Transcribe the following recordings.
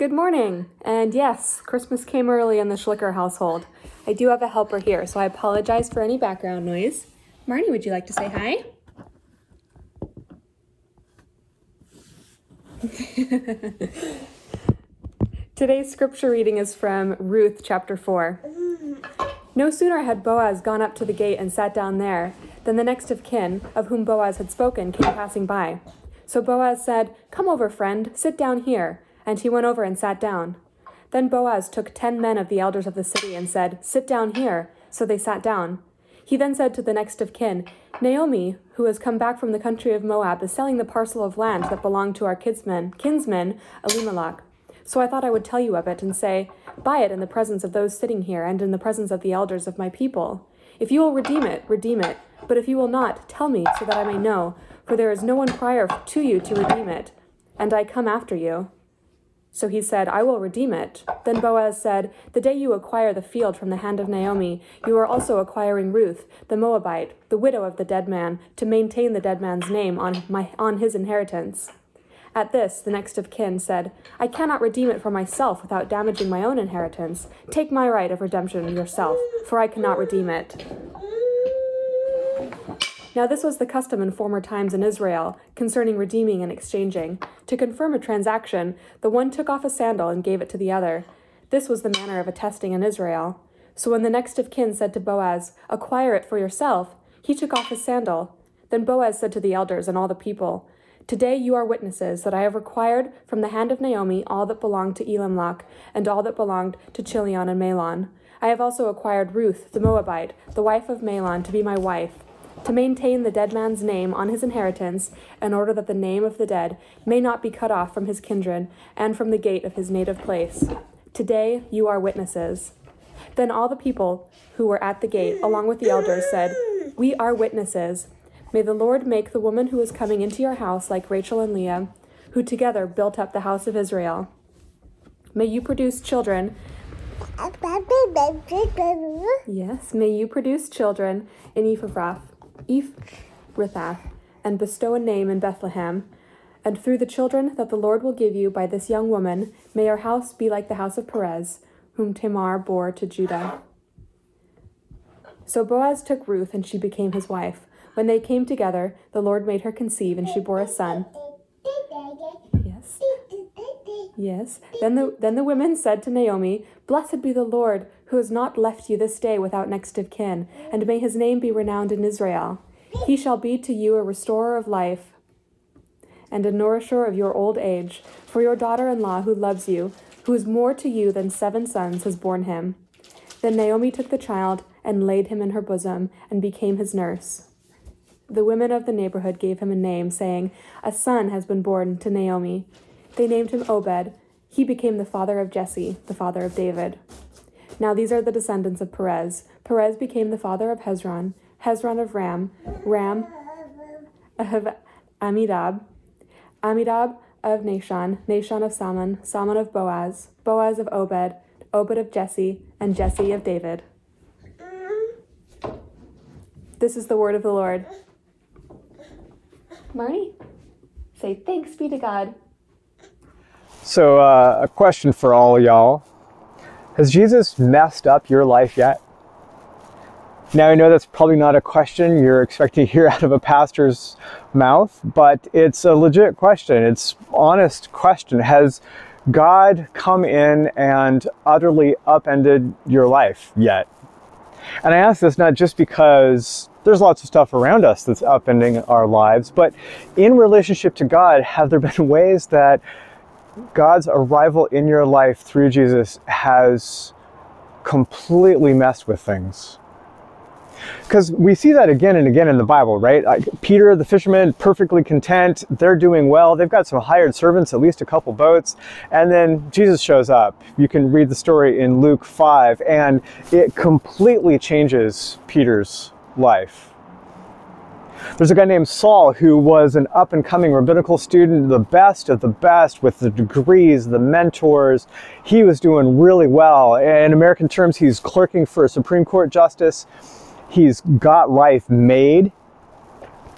Good morning. And yes, Christmas came early in the Schlicker household. I do have a helper here, so I apologize for any background noise. Marnie, would you like to say hi? Today's scripture reading is from Ruth chapter 4. No sooner had Boaz gone up to the gate and sat down there than the next of kin, of whom Boaz had spoken, came passing by. So Boaz said, Come over, friend, sit down here. And he went over and sat down. Then Boaz took ten men of the elders of the city and said, Sit down here. So they sat down. He then said to the next of kin, Naomi, who has come back from the country of Moab, is selling the parcel of land that belonged to our kinsman, kinsman Elimelech. So I thought I would tell you of it and say, Buy it in the presence of those sitting here and in the presence of the elders of my people. If you will redeem it, redeem it. But if you will not, tell me so that I may know, for there is no one prior to you to redeem it. And I come after you. So he said, I will redeem it. Then Boaz said, The day you acquire the field from the hand of Naomi, you are also acquiring Ruth, the Moabite, the widow of the dead man, to maintain the dead man's name on, my, on his inheritance. At this, the next of kin said, I cannot redeem it for myself without damaging my own inheritance. Take my right of redemption yourself, for I cannot redeem it. Now, this was the custom in former times in Israel concerning redeeming and exchanging. To confirm a transaction, the one took off a sandal and gave it to the other. This was the manner of attesting in Israel. So when the next of kin said to Boaz, Acquire it for yourself, he took off his sandal. Then Boaz said to the elders and all the people, Today you are witnesses that I have required from the hand of Naomi all that belonged to Elimelech and all that belonged to Chilion and Mahlon. I have also acquired Ruth the Moabite, the wife of Mahlon, to be my wife to maintain the dead man's name on his inheritance, in order that the name of the dead may not be cut off from his kindred and from the gate of his native place. Today you are witnesses. Then all the people who were at the gate, along with the elders, said, We are witnesses. May the Lord make the woman who is coming into your house like Rachel and Leah, who together built up the house of Israel. May you produce children. Yes, may you produce children in Ephrath Ephrathah, and bestow a name in Bethlehem. And through the children that the Lord will give you by this young woman, may your house be like the house of Perez, whom Tamar bore to Judah. So Boaz took Ruth, and she became his wife. When they came together, the Lord made her conceive, and she bore a son. Yes. Yes. Then the then the women said to Naomi, Blessed be the Lord, who has not left you this day without next of kin, and may his name be renowned in Israel. He shall be to you a restorer of life and a nourisher of your old age, for your daughter in law, who loves you, who is more to you than seven sons, has borne him. Then Naomi took the child and laid him in her bosom and became his nurse. The women of the neighborhood gave him a name, saying, A son has been born to Naomi. They named him Obed. He became the father of Jesse, the father of David. Now these are the descendants of Perez. Perez became the father of Hezron, Hezron of Ram, Ram of Amminadab, Amminadab of Nahshon, Nahshon of Salmon, Salmon of Boaz, Boaz of Obed, Obed of Jesse, and Jesse of David. This is the word of the Lord. Marnie, say thanks be to God. So, uh, a question for all y'all Has Jesus messed up your life yet? Now, I know that's probably not a question you're expecting to hear out of a pastor's mouth, but it's a legit question. It's honest question. Has God come in and utterly upended your life yet? And I ask this not just because there's lots of stuff around us that's upending our lives, but in relationship to God, have there been ways that God's arrival in your life through Jesus has completely messed with things? Because we see that again and again in the Bible, right? Like Peter, the fisherman, perfectly content. They're doing well. They've got some hired servants, at least a couple boats. And then Jesus shows up. You can read the story in Luke 5, and it completely changes Peter's life. There's a guy named Saul who was an up and coming rabbinical student, the best of the best with the degrees, the mentors. He was doing really well. In American terms, he's clerking for a Supreme Court justice he's got life made,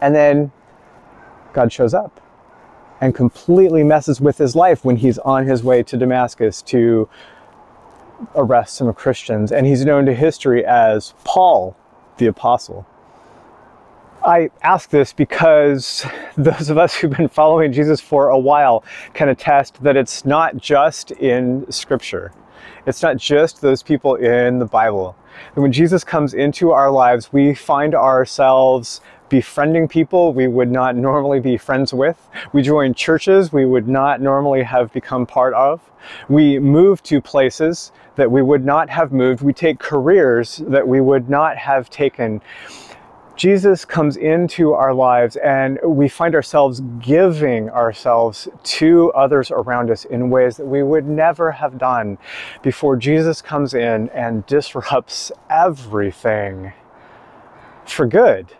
and then God shows up and completely messes with his life when he's on his way to Damascus to arrest some Christians. And he's known to history as Paul the Apostle. I ask this because those of us who've been following Jesus for a while can attest that it's not just in Scripture. It's not just those people in the Bible. And when Jesus comes into our lives, we find ourselves befriending people we would not normally be friends with. We join churches we would not normally have become part of. We move to places that we would not have moved. We take careers that we would not have taken. Jesus comes into our lives and we find ourselves giving ourselves to others around us in ways that we would never have done before Jesus comes in and disrupts everything for good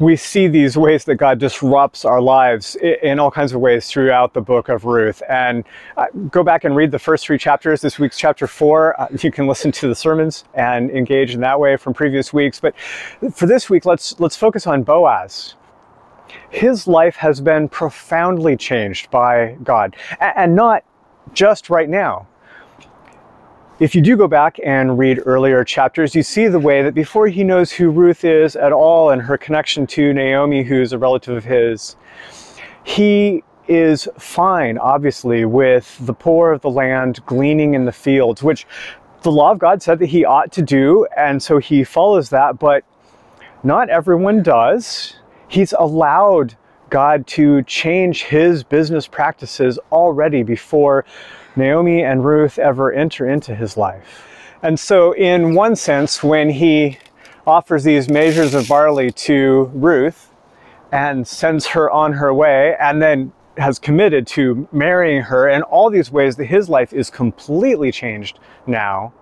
we see these ways that God disrupts our lives in all kinds of ways throughout the book of Ruth. And uh, go back and read the first three chapters. This week's chapter four, uh, you can listen to the sermons and engage in that way from previous weeks. But for this week, let's let's focus on Boaz. His life has been profoundly changed by God, and not just right now if you do go back and read earlier chapters, you see the way that before he knows who Ruth is at all and her connection to Naomi, who's a relative of his, he is fine, obviously, with the poor of the land gleaning in the fields, which the law of God said that he ought to do, and so he follows that, but not everyone does. He's allowed God to change his business practices already before Naomi and Ruth ever enter into his life. And so, in one sense, when he offers these measures of barley to Ruth and sends her on her way, and then has committed to marrying her in all these ways that his life is completely changed now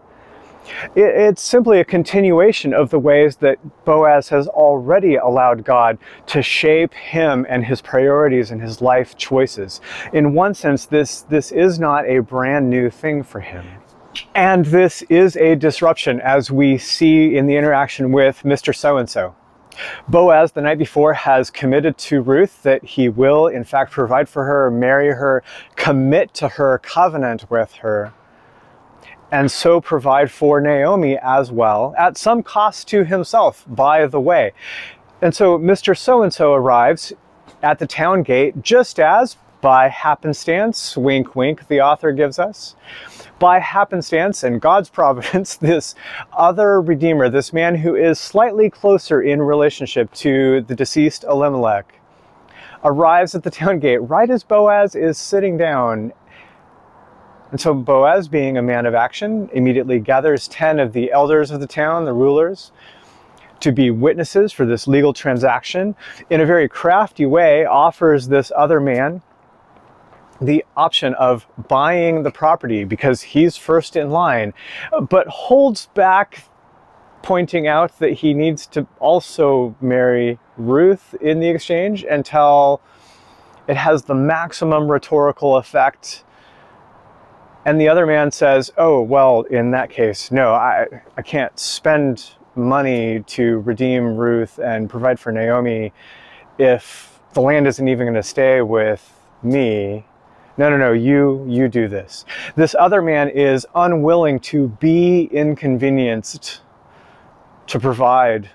it's simply a continuation of the ways that Boaz has already allowed God to shape him and his priorities and his life choices. In one sense, this, this is not a brand new thing for him. And this is a disruption, as we see in the interaction with Mr. So and so. Boaz, the night before, has committed to Ruth that he will, in fact, provide for her, marry her, commit to her, covenant with her and so provide for Naomi as well, at some cost to himself, by the way. And so Mr. So and so arrives at the town gate just as, by happenstance, wink wink, the author gives us, by happenstance and God's providence, this other Redeemer, this man who is slightly closer in relationship to the deceased Elimelech, arrives at the town gate right as Boaz is sitting down and so Boaz, being a man of action, immediately gathers 10 of the elders of the town, the rulers, to be witnesses for this legal transaction. In a very crafty way, offers this other man the option of buying the property because he's first in line, but holds back pointing out that he needs to also marry Ruth in the exchange until it has the maximum rhetorical effect and the other man says, oh, well, in that case, no, I, I can't spend money to redeem Ruth and provide for Naomi if the land isn't even going to stay with me. No, no, no, you, you do this. This other man is unwilling to be inconvenienced to provide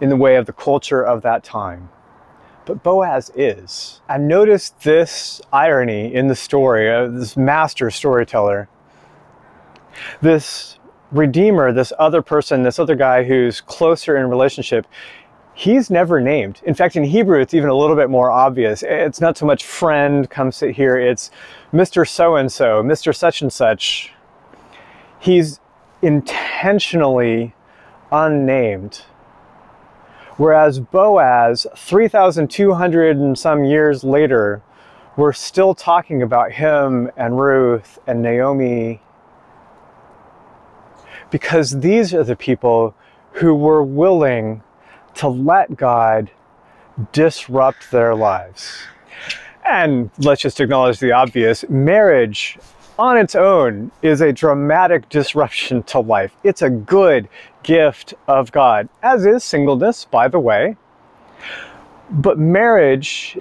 in the way of the culture of that time. But Boaz is. And noticed this irony in the story of this master storyteller. This redeemer, this other person, this other guy who's closer in relationship, he's never named. In fact, in Hebrew, it's even a little bit more obvious. It's not so much friend, come sit here, it's Mr. So and so, Mr. such and such. He's intentionally unnamed. Whereas Boaz, 3,200 and some years later, we're still talking about him and Ruth and Naomi because these are the people who were willing to let God disrupt their lives. And let's just acknowledge the obvious marriage on its own is a dramatic disruption to life. It's a good gift of God, as is singleness, by the way. But marriage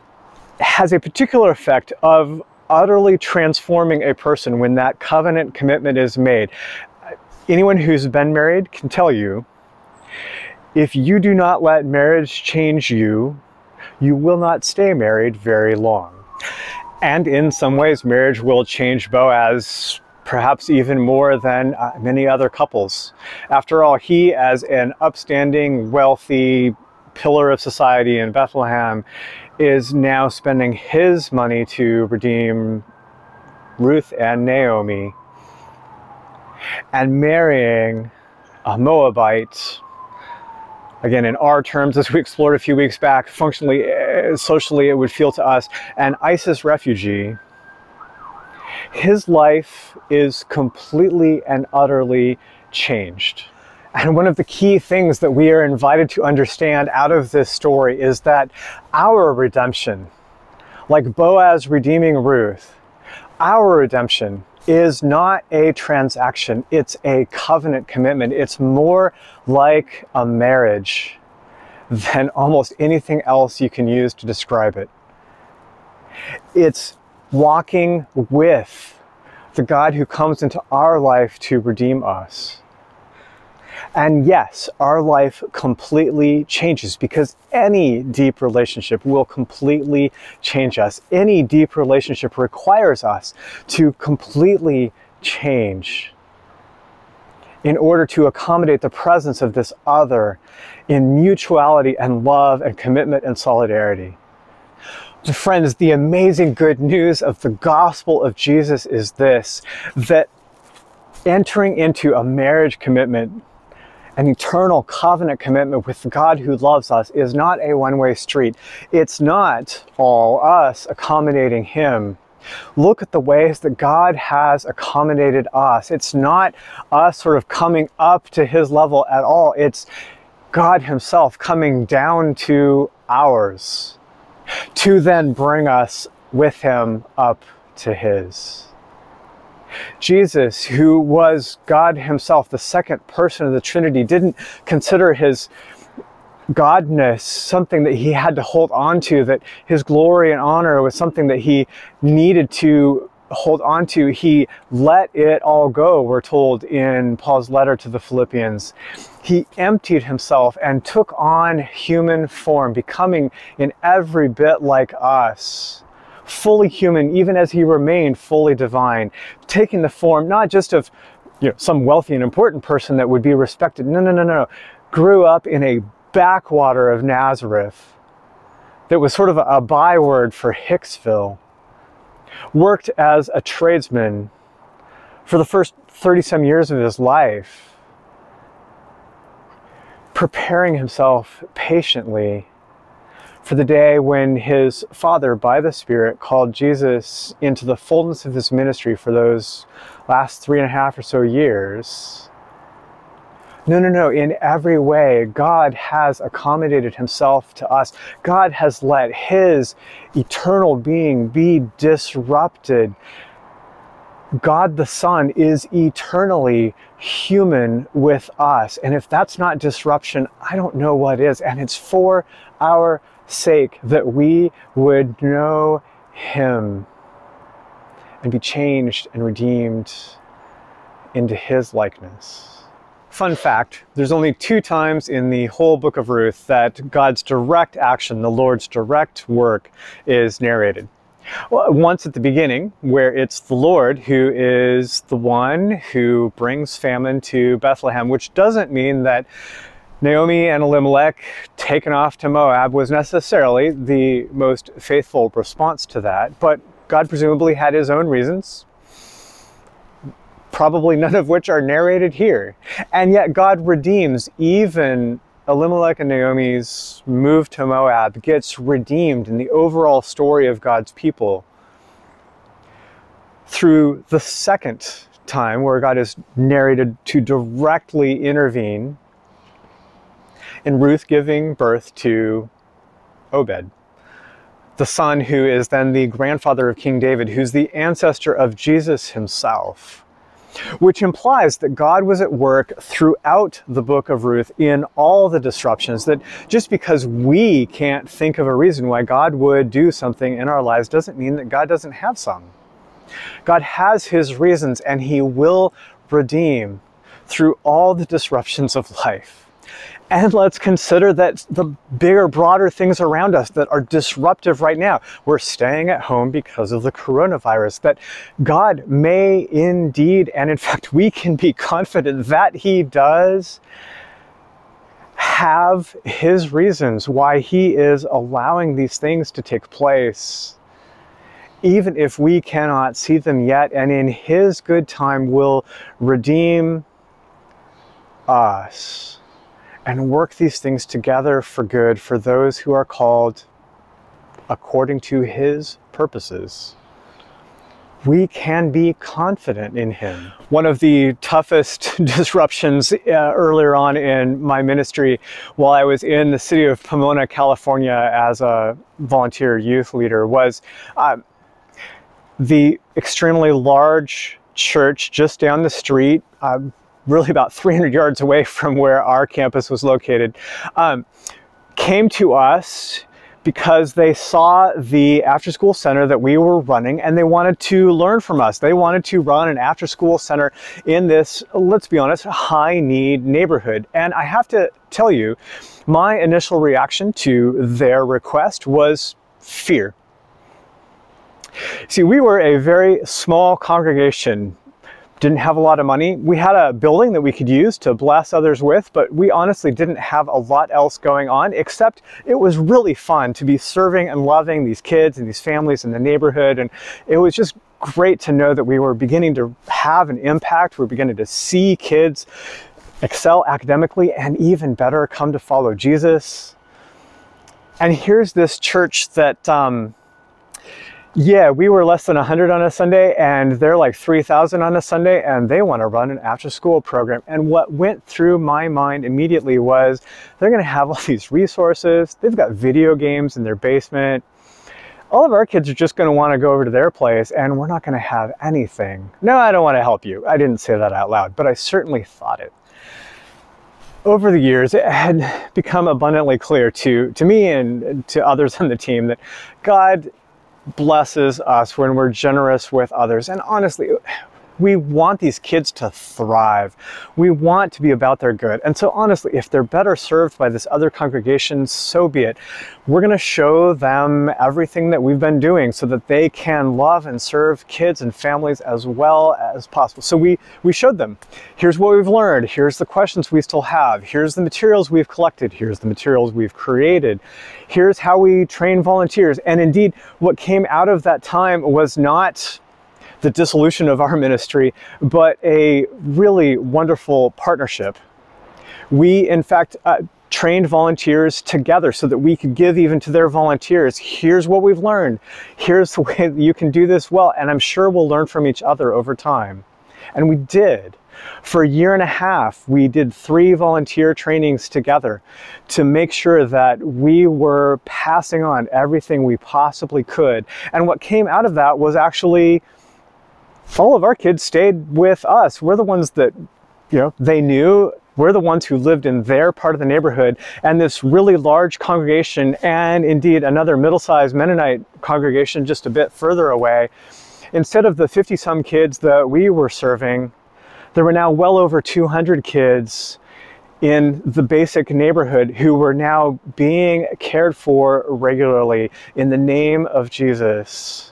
has a particular effect of utterly transforming a person when that covenant commitment is made. Anyone who's been married can tell you if you do not let marriage change you, you will not stay married very long. And in some ways, marriage will change Boaz perhaps even more than uh, many other couples. After all, he, as an upstanding, wealthy pillar of society in Bethlehem, is now spending his money to redeem Ruth and Naomi and marrying a Moabite again, in our terms, as we explored a few weeks back, functionally, uh, socially, it would feel to us an ISIS refugee. His life is completely and utterly changed. And one of the key things that we are invited to understand out of this story is that our redemption, like Boaz redeeming Ruth, our redemption is not a transaction, it's a covenant commitment. It's more like a marriage than almost anything else you can use to describe it. It's walking with the God who comes into our life to redeem us. And yes, our life completely changes because any deep relationship will completely change us. Any deep relationship requires us to completely change in order to accommodate the presence of this other in mutuality and love and commitment and solidarity. Friends, the amazing good news of the gospel of Jesus is this that entering into a marriage commitment an eternal covenant commitment with God who loves us is not a one way street. It's not all us accommodating Him. Look at the ways that God has accommodated us. It's not us sort of coming up to His level at all. It's God Himself coming down to ours to then bring us with Him up to His. Jesus, who was God Himself, the second person of the Trinity, didn't consider His godness something that he had to hold on to, that his glory and honor was something that he needed to hold on to. He let it all go, we're told in Paul's letter to the Philippians. He emptied himself and took on human form, becoming in every bit like us fully human, even as he remained fully divine, taking the form not just of you know, some wealthy and important person that would be respected. No, no, no, no. Grew up in a backwater of Nazareth that was sort of a, byword for Hicksville. Worked as a tradesman for the first 30 some years of his life, preparing himself patiently for the day when his father, by the Spirit, called Jesus into the fullness of his ministry for those last three and a half or so years. No, no, no. In every way, God has accommodated himself to us. God has let his eternal being be disrupted. God the Son is eternally human with us. And if that's not disruption, I don't know what is. And it's for our sake that we would know him and be changed and redeemed into his likeness. Fun fact there's only two times in the whole book of Ruth that God's direct action, the Lord's direct work, is narrated. Well, once at the beginning, where it's the Lord who is the one who brings famine to Bethlehem, which doesn't mean that Naomi and Elimelech taken off to Moab was necessarily the most faithful response to that, but God presumably had his own reasons, probably none of which are narrated here. And yet God redeems even Elimelech and Naomi's move to Moab gets redeemed in the overall story of God's people through the second time where God is narrated to directly intervene in Ruth giving birth to Obed, the son who is then the grandfather of King David, who's the ancestor of Jesus himself which implies that God was at work throughout the book of Ruth in all the disruptions. That just because we can't think of a reason why God would do something in our lives doesn't mean that God doesn't have some. God has his reasons and he will redeem through all the disruptions of life. And let's consider that the bigger, broader things around us that are disruptive right now. We're staying at home because of the coronavirus, that God may indeed, and in fact, we can be confident that He does have His reasons why He is allowing these things to take place. Even if we cannot see them yet, and in His good time will redeem us and work these things together for good for those who are called according to his purposes. We can be confident in him. One of the toughest disruptions uh, earlier on in my ministry while I was in the city of Pomona, California as a volunteer youth leader was uh, the extremely large church just down the street. Uh, really about 300 yards away from where our campus was located, um, came to us because they saw the after school center that we were running and they wanted to learn from us. They wanted to run an after school center in this, let's be honest, high need neighborhood. And I have to tell you, my initial reaction to their request was fear. See, we were a very small congregation didn't have a lot of money. We had a building that we could use to bless others with, but we honestly didn't have a lot else going on, except it was really fun to be serving and loving these kids and these families in the neighborhood. And it was just great to know that we were beginning to have an impact. We are beginning to see kids excel academically and even better come to follow Jesus. And here's this church that, um, yeah, we were less than 100 on a Sunday, and they're like 3,000 on a Sunday, and they want to run an after school program. And what went through my mind immediately was they're going to have all these resources. They've got video games in their basement. All of our kids are just going to want to go over to their place, and we're not going to have anything. No, I don't want to help you. I didn't say that out loud, but I certainly thought it over the years, it had become abundantly clear to, to me and to others on the team that God blesses us when we're generous with others. And honestly, we want these kids to thrive. We want to be about their good. And so, honestly, if they're better served by this other congregation, so be it. We're going to show them everything that we've been doing so that they can love and serve kids and families as well as possible. So, we, we showed them here's what we've learned, here's the questions we still have, here's the materials we've collected, here's the materials we've created, here's how we train volunteers. And indeed, what came out of that time was not the dissolution of our ministry, but a really wonderful partnership. We, in fact, uh, trained volunteers together so that we could give even to their volunteers. Here's what we've learned. Here's the way you can do this well. And I'm sure we'll learn from each other over time. And we did. For a year and a half, we did three volunteer trainings together to make sure that we were passing on everything we possibly could. And what came out of that was actually all of our kids stayed with us. We're the ones that, you know, they knew. We're the ones who lived in their part of the neighborhood. And this really large congregation, and indeed another middle sized Mennonite congregation just a bit further away, instead of the 50 some kids that we were serving, There were now well over 200 kids in the basic neighborhood who were now being cared for regularly in the name of Jesus.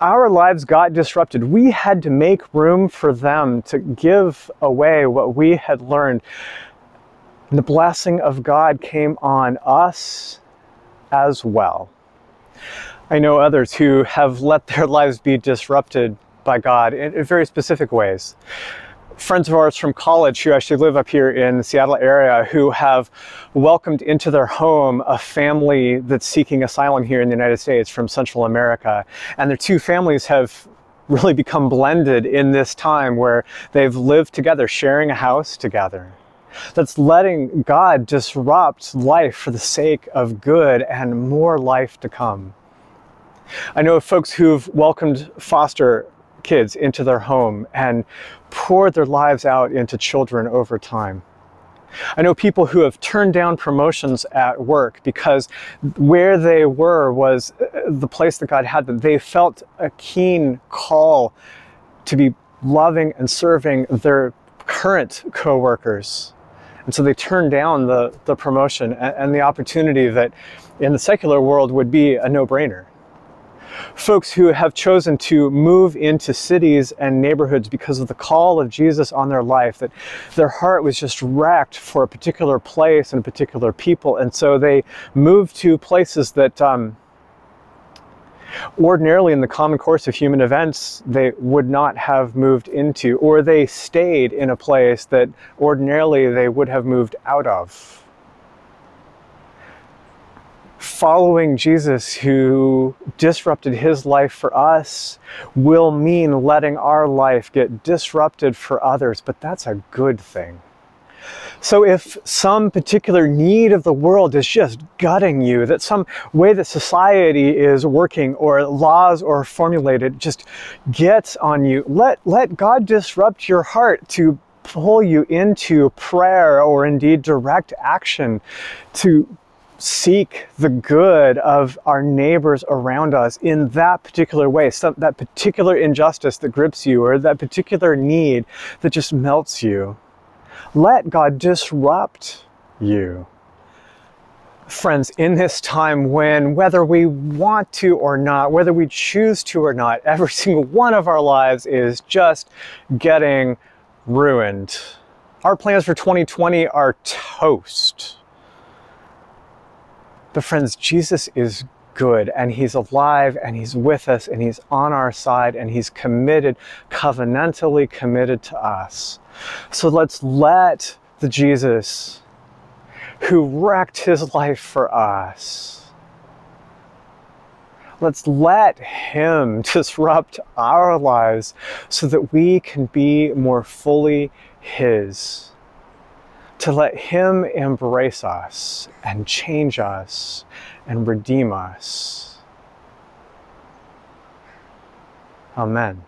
Our lives got disrupted. We had to make room for them to give away what we had learned. And the blessing of God came on us as well. I know others who have let their lives be disrupted by God in, in very specific ways friends of ours from college who actually live up here in the Seattle area who have welcomed into their home a family that's seeking asylum here in the United States from Central America. And their two families have really become blended in this time where they've lived together, sharing a house together. That's letting God disrupt life for the sake of good and more life to come. I know of folks who've welcomed foster kids into their home and poured their lives out into children over time. I know people who have turned down promotions at work because where they were was uh, the place that God had them. They felt a keen call to be loving and serving their current coworkers. And so they turned down the, the promotion and, and the opportunity that in the secular world would be a no brainer folks who have chosen to move into cities and neighborhoods because of the call of Jesus on their life, that their heart was just racked for a particular place and a particular people. And so they moved to places that um, ordinarily in the common course of human events they would not have moved into, or they stayed in a place that ordinarily they would have moved out of following Jesus, who disrupted his life for us, will mean letting our life get disrupted for others, but that's a good thing. So, if some particular need of the world is just gutting you, that some way that society is working or laws are formulated just gets on you, let, let God disrupt your heart to pull you into prayer or indeed direct action to seek the good of our neighbors around us in that particular way, that particular injustice that grips you, or that particular need that just melts you. Let God disrupt you. Friends, in this time when, whether we want to or not, whether we choose to or not, every single one of our lives is just getting ruined. Our plans for 2020 are toast but, friends, Jesus is good and he's alive and he's with us and he's on our side and he's committed, covenantally committed to us. So let's let the Jesus who wrecked his life for us, let's let him disrupt our lives so that we can be more fully his to let Him embrace us and change us and redeem us. Amen.